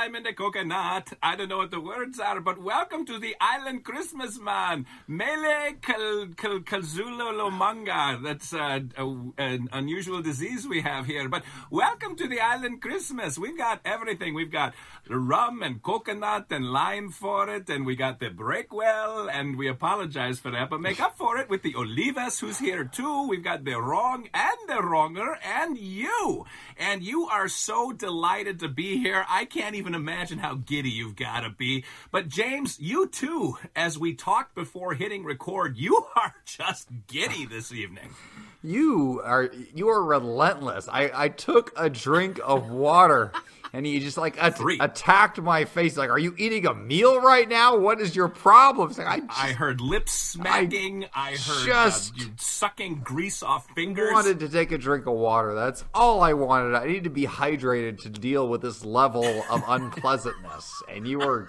Lime in the coconut. I don't know what the words are, but welcome to the Island Christmas Man. Mele Kal- Kal- Kalzulolomanga. That's uh, a, an unusual disease we have here. But welcome to the Island Christmas. We've got everything. We've got rum and coconut and lime for it, and we got the Breakwell, and we apologize for that, but make up for it with the Olivas, who's here too. We've got the wrong and the wronger, and you. And you are so delighted to be here. I can't even imagine how giddy you've got to be. But James, you too, as we talked before hitting record, you are just giddy this evening. You are you are relentless. I I took a drink of water and he just like at- attacked my face. Like, are you eating a meal right now? What is your problem? Like, I just I heard lips smacking. I, heard just- uh, you sucking grease off fingers. I wanted to take a drink of water. That's all I wanted. I needed to be hydrated to deal with this level of unpleasantness, and you were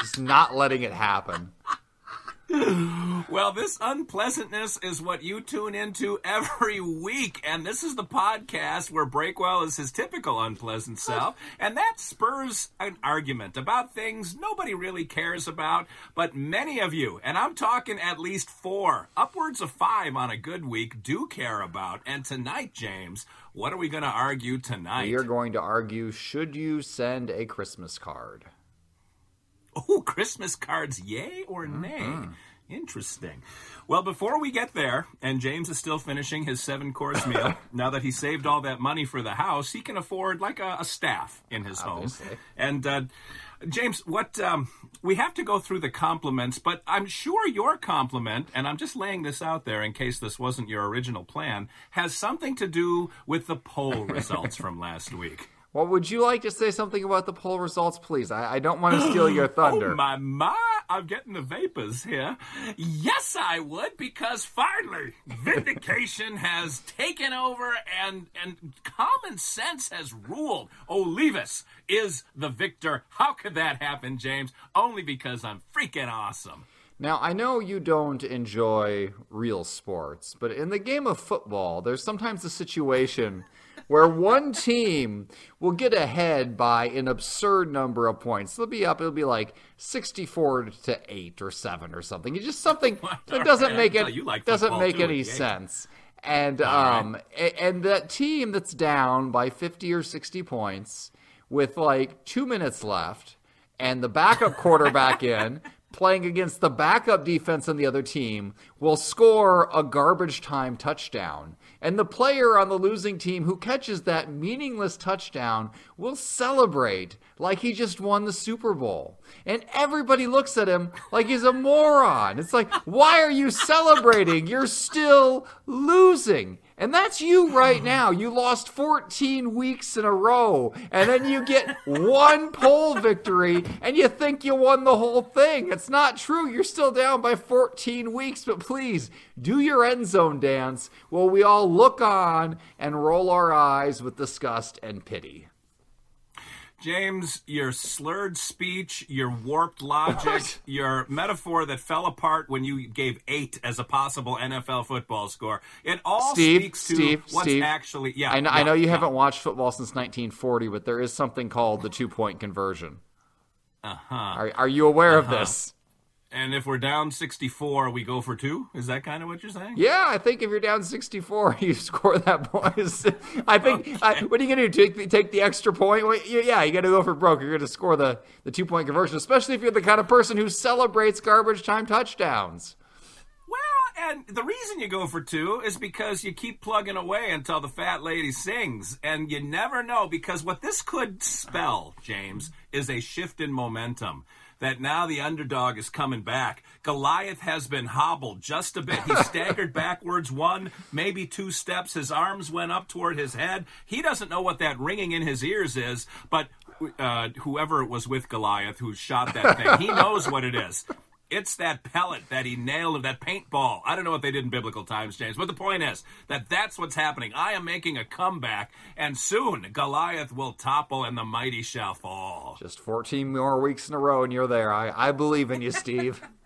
just not letting it happen. Well, this unpleasantness is what you tune into every week, and this is the podcast where Breakwell is his typical unpleasant self, and that spurs an argument about things nobody really cares about, but many of you, and I'm talking at least four, upwards of five on a good week, do care about. And tonight, James, what are we going to argue tonight? We are going to argue: should you send a Christmas card? Oh, Christmas cards, yay or nay? Interesting. Well, before we get there, and James is still finishing his seven course meal, now that he saved all that money for the house, he can afford like a, a staff in his Obviously. home. And, uh, James, what um, we have to go through the compliments, but I'm sure your compliment, and I'm just laying this out there in case this wasn't your original plan, has something to do with the poll results from last week. Well, would you like to say something about the poll results, please? I, I don't want to steal your oh, thunder. Oh my my! I'm getting the vapors here. Yes, I would because finally vindication has taken over and and common sense has ruled. Olivas is the victor. How could that happen, James? Only because I'm freaking awesome. Now, I know you don't enjoy real sports, but in the game of football, there's sometimes a situation where one team will get ahead by an absurd number of points. They'll be up, it'll be like 64 to 8 or 7 or something. It's just something that doesn't make it like doesn't make too, any sense. And um and that team that's down by 50 or 60 points with like 2 minutes left and the backup quarterback in playing against the backup defense on the other team will score a garbage time touchdown. And the player on the losing team who catches that meaningless touchdown will celebrate like he just won the Super Bowl. And everybody looks at him like he's a moron. It's like, why are you celebrating? You're still losing. And that's you right now. You lost 14 weeks in a row, and then you get one poll victory, and you think you won the whole thing. It's not true. You're still down by 14 weeks, but please do your end zone dance while we all look on and roll our eyes with disgust and pity. James, your slurred speech, your warped logic, your metaphor that fell apart when you gave eight as a possible NFL football score, it all Steve, speaks to Steve, what's Steve. actually. Yeah, I know, I know you haven't watched football since 1940, but there is something called the two point conversion. Uh-huh. Are, are you aware of this? And if we're down 64, we go for two? Is that kind of what you're saying? Yeah, I think if you're down 64, you score that point. I think. I, what are you going to do? Take the, take the extra point? Well, you- yeah, you got to go for broke. You're going to score the, the two point conversion, especially if you're the kind of person who celebrates garbage time touchdowns. Well, and the reason you go for two is because you keep plugging away until the fat lady sings, and you never know because what this could spell, James, is a shift in momentum. That now the underdog is coming back. Goliath has been hobbled just a bit. He staggered backwards one, maybe two steps. His arms went up toward his head. He doesn't know what that ringing in his ears is, but uh, whoever was with Goliath who shot that thing. He knows what it is. It's that pellet that he nailed, of that paintball. I don't know what they did in biblical times, James, but the point is that that's what's happening. I am making a comeback, and soon Goliath will topple and the mighty shall fall. Just 14 more weeks in a row, and you're there. I, I believe in you, Steve.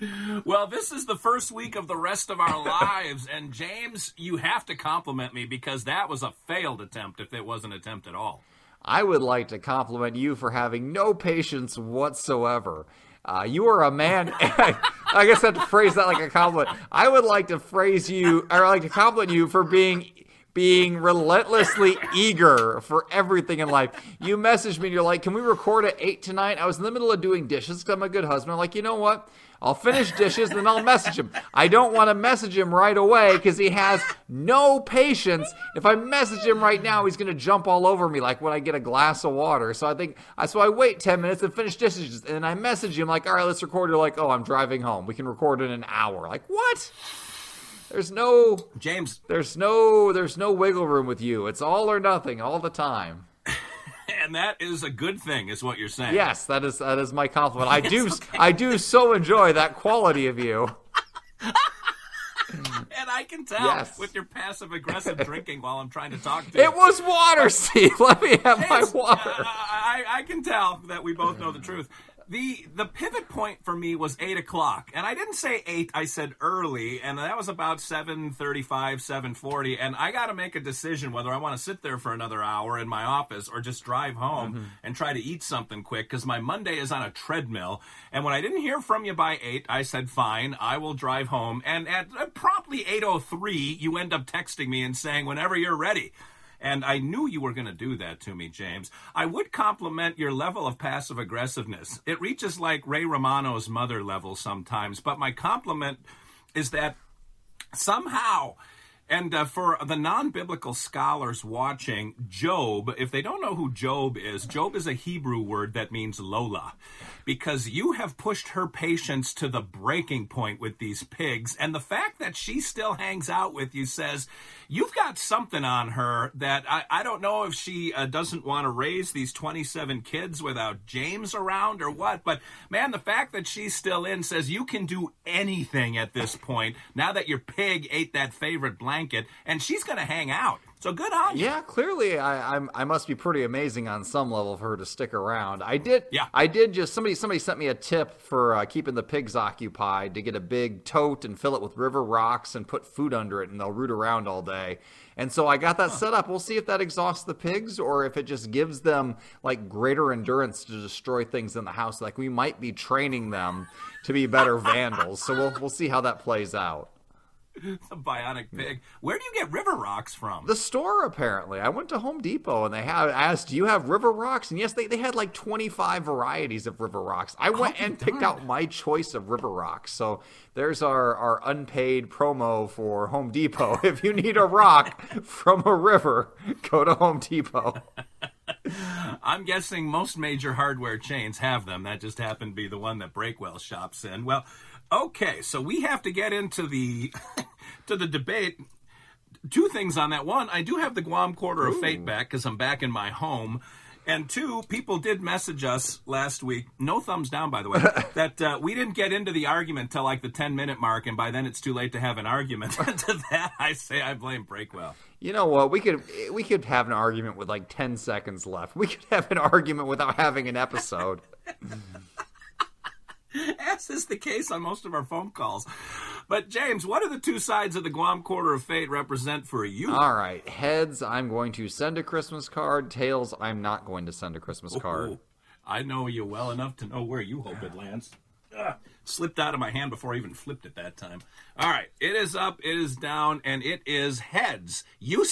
Well, this is the first week of the rest of our lives, and James, you have to compliment me because that was a failed attempt if it was an attempt at all. I would like to compliment you for having no patience whatsoever. Uh, you are a man. I guess I have to phrase that like a compliment. I would like to phrase you, or like to compliment you for being being relentlessly eager for everything in life. You messaged me and you're like, "Can we record at eight tonight?" I was in the middle of doing dishes because I'm a good husband. I'm like, you know what? I'll finish dishes, and then I'll message him. I don't want to message him right away because he has no patience. If I message him right now, he's going to jump all over me like when I get a glass of water. So I think, so I wait 10 minutes and finish dishes. And then I message him like, all right, let's record. You're like, oh, I'm driving home. We can record in an hour. Like, what? There's no James. There's no there's no wiggle room with you. It's all or nothing all the time. And that is a good thing, is what you're saying. Yes, that is that is my compliment. I do okay. I do so enjoy that quality of you. and I can tell yes. with your passive aggressive drinking while I'm trying to talk to you. It was water, Steve. Let me have it's, my water. Uh, I, I can tell that we both know the truth the the pivot point for me was eight o'clock, and I didn't say eight. I said early, and that was about seven thirty-five, seven forty. And I got to make a decision whether I want to sit there for another hour in my office or just drive home mm-hmm. and try to eat something quick because my Monday is on a treadmill. And when I didn't hear from you by eight, I said, "Fine, I will drive home." And at uh, promptly eight o oh three, you end up texting me and saying, "Whenever you're ready." And I knew you were going to do that to me, James. I would compliment your level of passive aggressiveness. It reaches like Ray Romano's mother level sometimes, but my compliment is that somehow and uh, for the non biblical scholars watching, Job, if they don't know who Job is, Job is a Hebrew word that means Lola because you have pushed her patience to the breaking point with these pigs. And the fact that she still hangs out with you says you've got something on her that I, I don't know if she uh, doesn't want to raise these 27 kids without James around or what. But man, the fact that she's still in says you can do anything at this point now that your pig ate that favorite blanket and she's going to hang out. So good on you. Yeah, clearly I I'm, i must be pretty amazing on some level for her to stick around. I did. Yeah. I did just somebody somebody sent me a tip for uh, keeping the pigs occupied to get a big tote and fill it with river rocks and put food under it and they'll root around all day. And so I got that huh. set up. We'll see if that exhausts the pigs or if it just gives them like greater endurance to destroy things in the house. Like we might be training them to be better vandals. So we'll we'll see how that plays out. the bionic pig. Where do you get river rocks from? The store, apparently. I went to Home Depot and they had asked, "Do you have river rocks?" And yes, they, they had like twenty five varieties of river rocks. I went and picked out my choice of river rocks. So there's our our unpaid promo for Home Depot. if you need a rock from a river, go to Home Depot. I'm guessing most major hardware chains have them. That just happened to be the one that Breakwell shops in. Well, Okay, so we have to get into the to the debate. Two things on that. One, I do have the Guam Quarter of Fate back because I'm back in my home. And two, people did message us last week. No thumbs down, by the way. that uh, we didn't get into the argument till like the ten minute mark, and by then it's too late to have an argument. to that, I say I blame Breakwell. You know what? We could we could have an argument with like ten seconds left. We could have an argument without having an episode. as is the case on most of our phone calls. But James, what do the two sides of the Guam Quarter of Fate represent for you? All right, heads, I'm going to send a Christmas card. Tails, I'm not going to send a Christmas card. Ooh, I know you well enough to know where you hope it lands. Ugh, slipped out of my hand before I even flipped it that time. All right, it is up, it is down, and it is heads. You,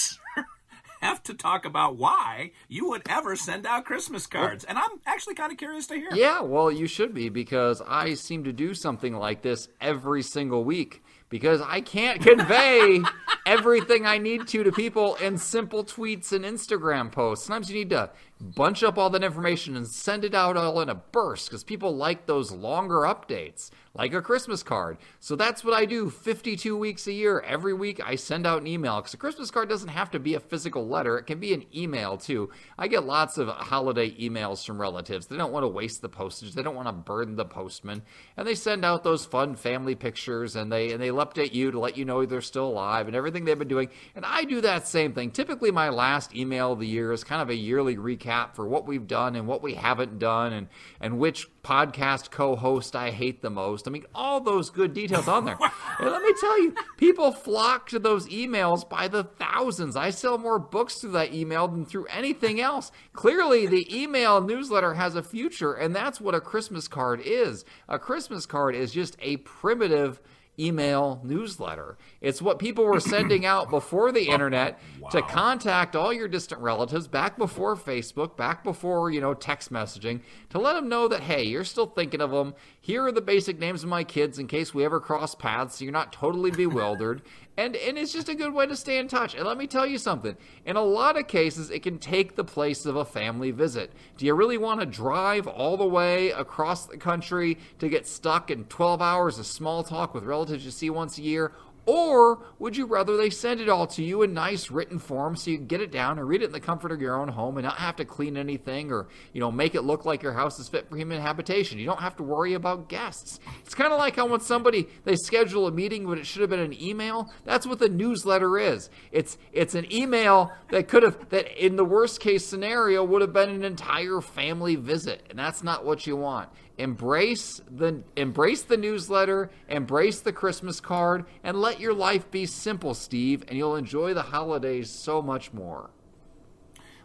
to talk about why you would ever send out Christmas cards. And I'm actually kind of curious to hear. Yeah, well, you should be because I seem to do something like this every single week because I can't convey everything I need to to people in simple tweets and Instagram posts. Sometimes you need to bunch up all that information and send it out all in a burst because people like those longer updates, like a Christmas card. So that's what I do 52 weeks a year. Every week I send out an email because a Christmas card doesn't have to be a physical letter, it can be an email too. I get lots of holiday emails from relatives. They don't want to waste the postage, they don't want to burden the postman, and they send out those fun family pictures and they and they'll update you to let you know they're still alive and everything they've been doing. And I do that same thing. Typically my last email of the year is kind of a yearly recap recap for what we've done and what we haven't done and, and which podcast co host I hate the most. I mean, all those good details on there. and let me tell you, people flock to those emails by the thousands. I sell more books through that email than through anything else. Clearly, the email newsletter has a future, and that's what a Christmas card is. A Christmas card is just a primitive email newsletter. It's what people were sending out before the oh, internet wow. to contact all your distant relatives back before Facebook, back before, you know, text messaging, to let them know that, hey, you're still thinking of them. Here are the basic names of my kids in case we ever cross paths so you're not totally bewildered. And, and it's just a good way to stay in touch. And let me tell you something in a lot of cases, it can take the place of a family visit. Do you really want to drive all the way across the country to get stuck in 12 hours of small talk with relatives you see once a year? Or would you rather they send it all to you in nice written form so you can get it down and read it in the comfort of your own home and not have to clean anything or, you know, make it look like your house is fit for human habitation? You don't have to worry about guests. It's kind of like how when somebody they schedule a meeting when it should have been an email. That's what the newsletter is. It's it's an email that could have that in the worst case scenario would have been an entire family visit, and that's not what you want embrace the embrace the newsletter, embrace the Christmas card, and let your life be simple, Steve, and you'll enjoy the holidays so much more.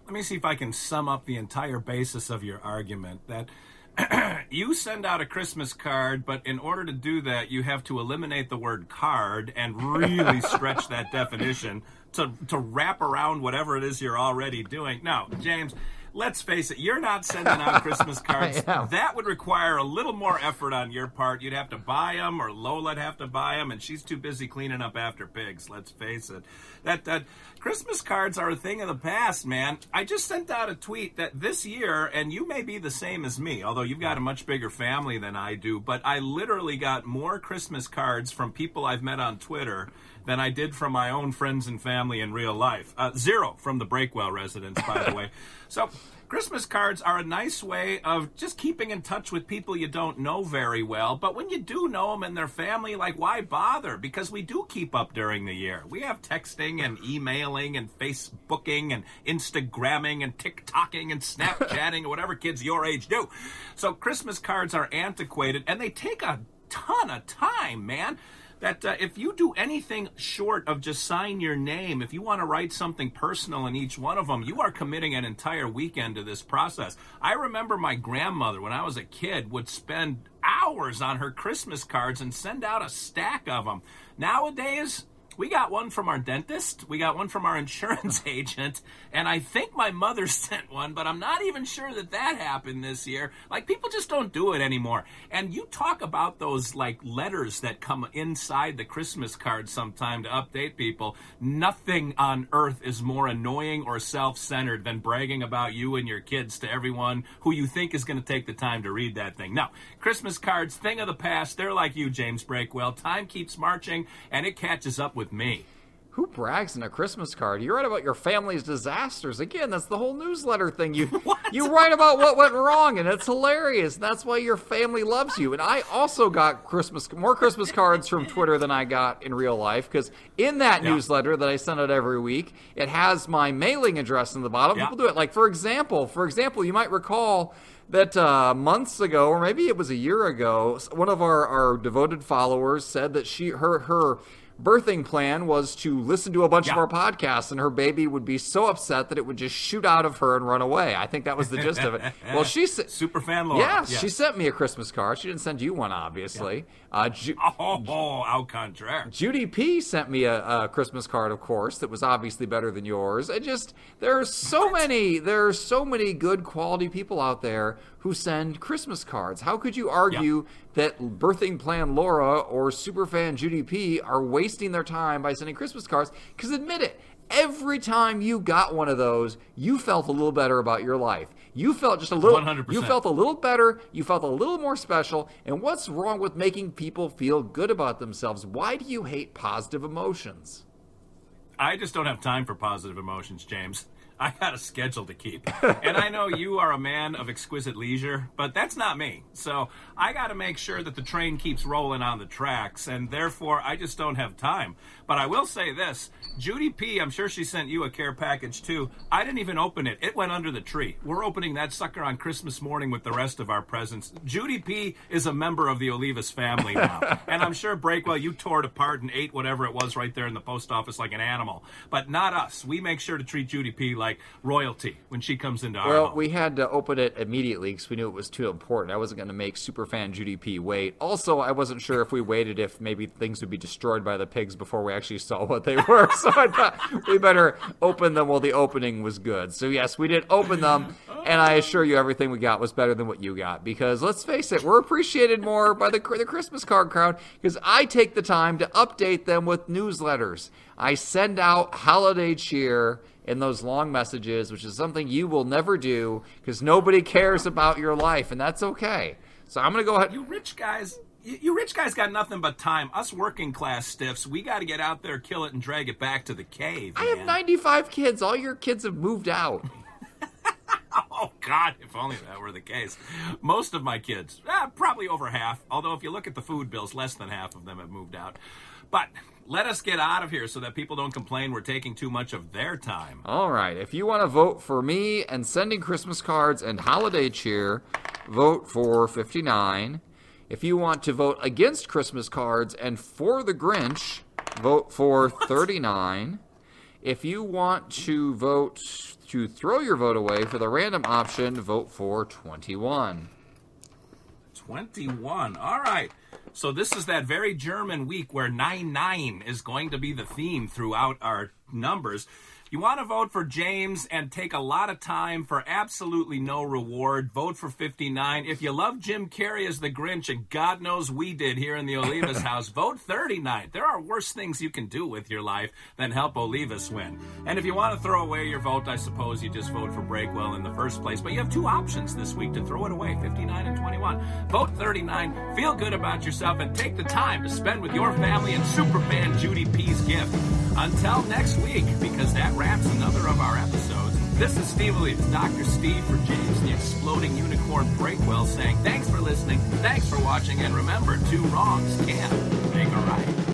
Let me see if I can sum up the entire basis of your argument that you send out a Christmas card, but in order to do that, you have to eliminate the word card and really stretch that definition to, to wrap around whatever it is you're already doing. Now, James, let's face it, you're not sending out Christmas cards. that would require a little more effort on your part. You'd have to buy them, or Lola'd have to buy them, and she's too busy cleaning up after pigs. Let's face it. That that Christmas cards are a thing of the past, man. I just sent out a tweet that this year, and you may be the same as me, although you've got a much bigger family than I do, but I literally got more Christmas cards from people I've met on Twitter than I did from my own friends and family in real life. Uh, zero from the Breakwell residents, by the way. So Christmas cards are a nice way of just keeping in touch with people you don't know very well. But when you do know them and their family, like, why bother? Because we do keep up during the year. We have texting and emailing and Facebooking and Instagramming and TikToking and Snapchatting or whatever kids your age do. So Christmas cards are antiquated and they take a ton of time, man that uh, if you do anything short of just sign your name, if you want to write something personal in each one of them, you are committing an entire weekend to this process. I remember my grandmother, when I was a kid, would spend hours on her Christmas cards and send out a stack of them. Nowadays, we got one from our dentist, we got one from our insurance agent, and I think my mother sent one, but I'm not even sure that that happened this year. Like people just don't do it anymore. And you talk about those like letters that come inside the Christmas card sometime to update people. Nothing on earth is more annoying or self-centered than bragging about you and your kids to everyone who you think is going to take the time to read that thing. Now, Christmas cards, thing of the past. They're like you, James Breakwell. Time keeps marching and it catches up with with me. Who brags in a Christmas card? You write about your family's disasters. Again, that's the whole newsletter thing. You you write about what went wrong, and it's hilarious. That's why your family loves you. And I also got Christmas more Christmas cards from Twitter than I got in real life because in that yeah. newsletter that I send out every week, it has my mailing address in the bottom. Yeah. People do it. Like for example, for example, you might recall that uh, months ago, or maybe it was a year ago, one of our, our devoted followers said that she her her birthing plan was to listen to a bunch yeah. of our podcasts, and her baby would be so upset that it would just shoot out of her and run away. I think that was the gist of it. Well, she super fan Laura. Yeah, yes. she sent me a Christmas card. She didn't send you one, obviously. Yeah. Uh, Ju- oh, oh, au contraire. Judy P sent me a, a, Christmas card, of course, that was obviously better than yours. It just there are so what? many there are so many good quality people out there who send Christmas cards. How could you argue that birthing plan Laura or superfan Judy P are wasting their time by sending Christmas cards? Because admit it, every time you got one of those, you felt a little better about your life. You felt just a little 100%. you felt a little better, you felt a little more special. And what's wrong with making people feel good about themselves? Why do you hate positive emotions? I just don't have time for positive emotions, James. I got a schedule to keep. and I know you are a man of exquisite leisure, but that's not me. So I got to make sure that the train keeps rolling on the tracks, and therefore I just don't have time. But I will say this Judy P., I'm sure she sent you a care package too. I didn't even open it, it went under the tree. We're opening that sucker on Christmas morning with the rest of our presents. Judy P. is a member of the Olivas family now. and I'm sure, Breakwell, you tore it apart and ate whatever it was right there in the post office like an animal. But not us. We make sure to treat Judy P. like royalty when she comes into our Well, home. we had to open it immediately because we knew it was too important. I wasn't going to make superfan Judy P wait. Also, I wasn't sure if we waited if maybe things would be destroyed by the pigs before we actually saw what they were. So I thought we better open them while the opening was good. So yes, we did open them, and I assure you, everything we got was better than what you got. Because let's face it, we're appreciated more by the the Christmas card crowd because I take the time to update them with newsletters. I send out holiday cheer in those long messages, which is something you will never do because nobody cares about your life, and that's okay. So I'm going to go ahead. you rich guys. You rich guys got nothing but time. Us working class stiffs, we got to get out there, kill it, and drag it back to the cave. I have 95 kids. All your kids have moved out. Oh God! If only that were the case. Most of my kids, eh, probably over half. Although if you look at the food bills, less than half of them have moved out. But let us get out of here so that people don't complain we're taking too much of their time. All right. If you want to vote for me and sending Christmas cards and holiday cheer, vote for 59. If you want to vote against Christmas cards and for the Grinch, vote for 39. If you want to vote to throw your vote away for the random option, vote for 21. 21. All right. So this is that very German week where 9 9 is going to be the theme throughout our numbers. You want to vote for James and take a lot of time for absolutely no reward. Vote for 59. If you love Jim Carrey as the Grinch, and God knows we did here in the Olivas house, vote 39. There are worse things you can do with your life than help Olivas win. And if you want to throw away your vote, I suppose you just vote for Breakwell in the first place. But you have two options this week to throw it away 59 and 21. Vote 39, feel good about yourself, and take the time to spend with your family and superfan Judy P's gift. Until next week, because that wraps another of our episodes. This is Steve Leeds, Dr. Steve for James the Exploding Unicorn Breakwell saying thanks for listening, thanks for watching, and remember, two wrongs can't make a right.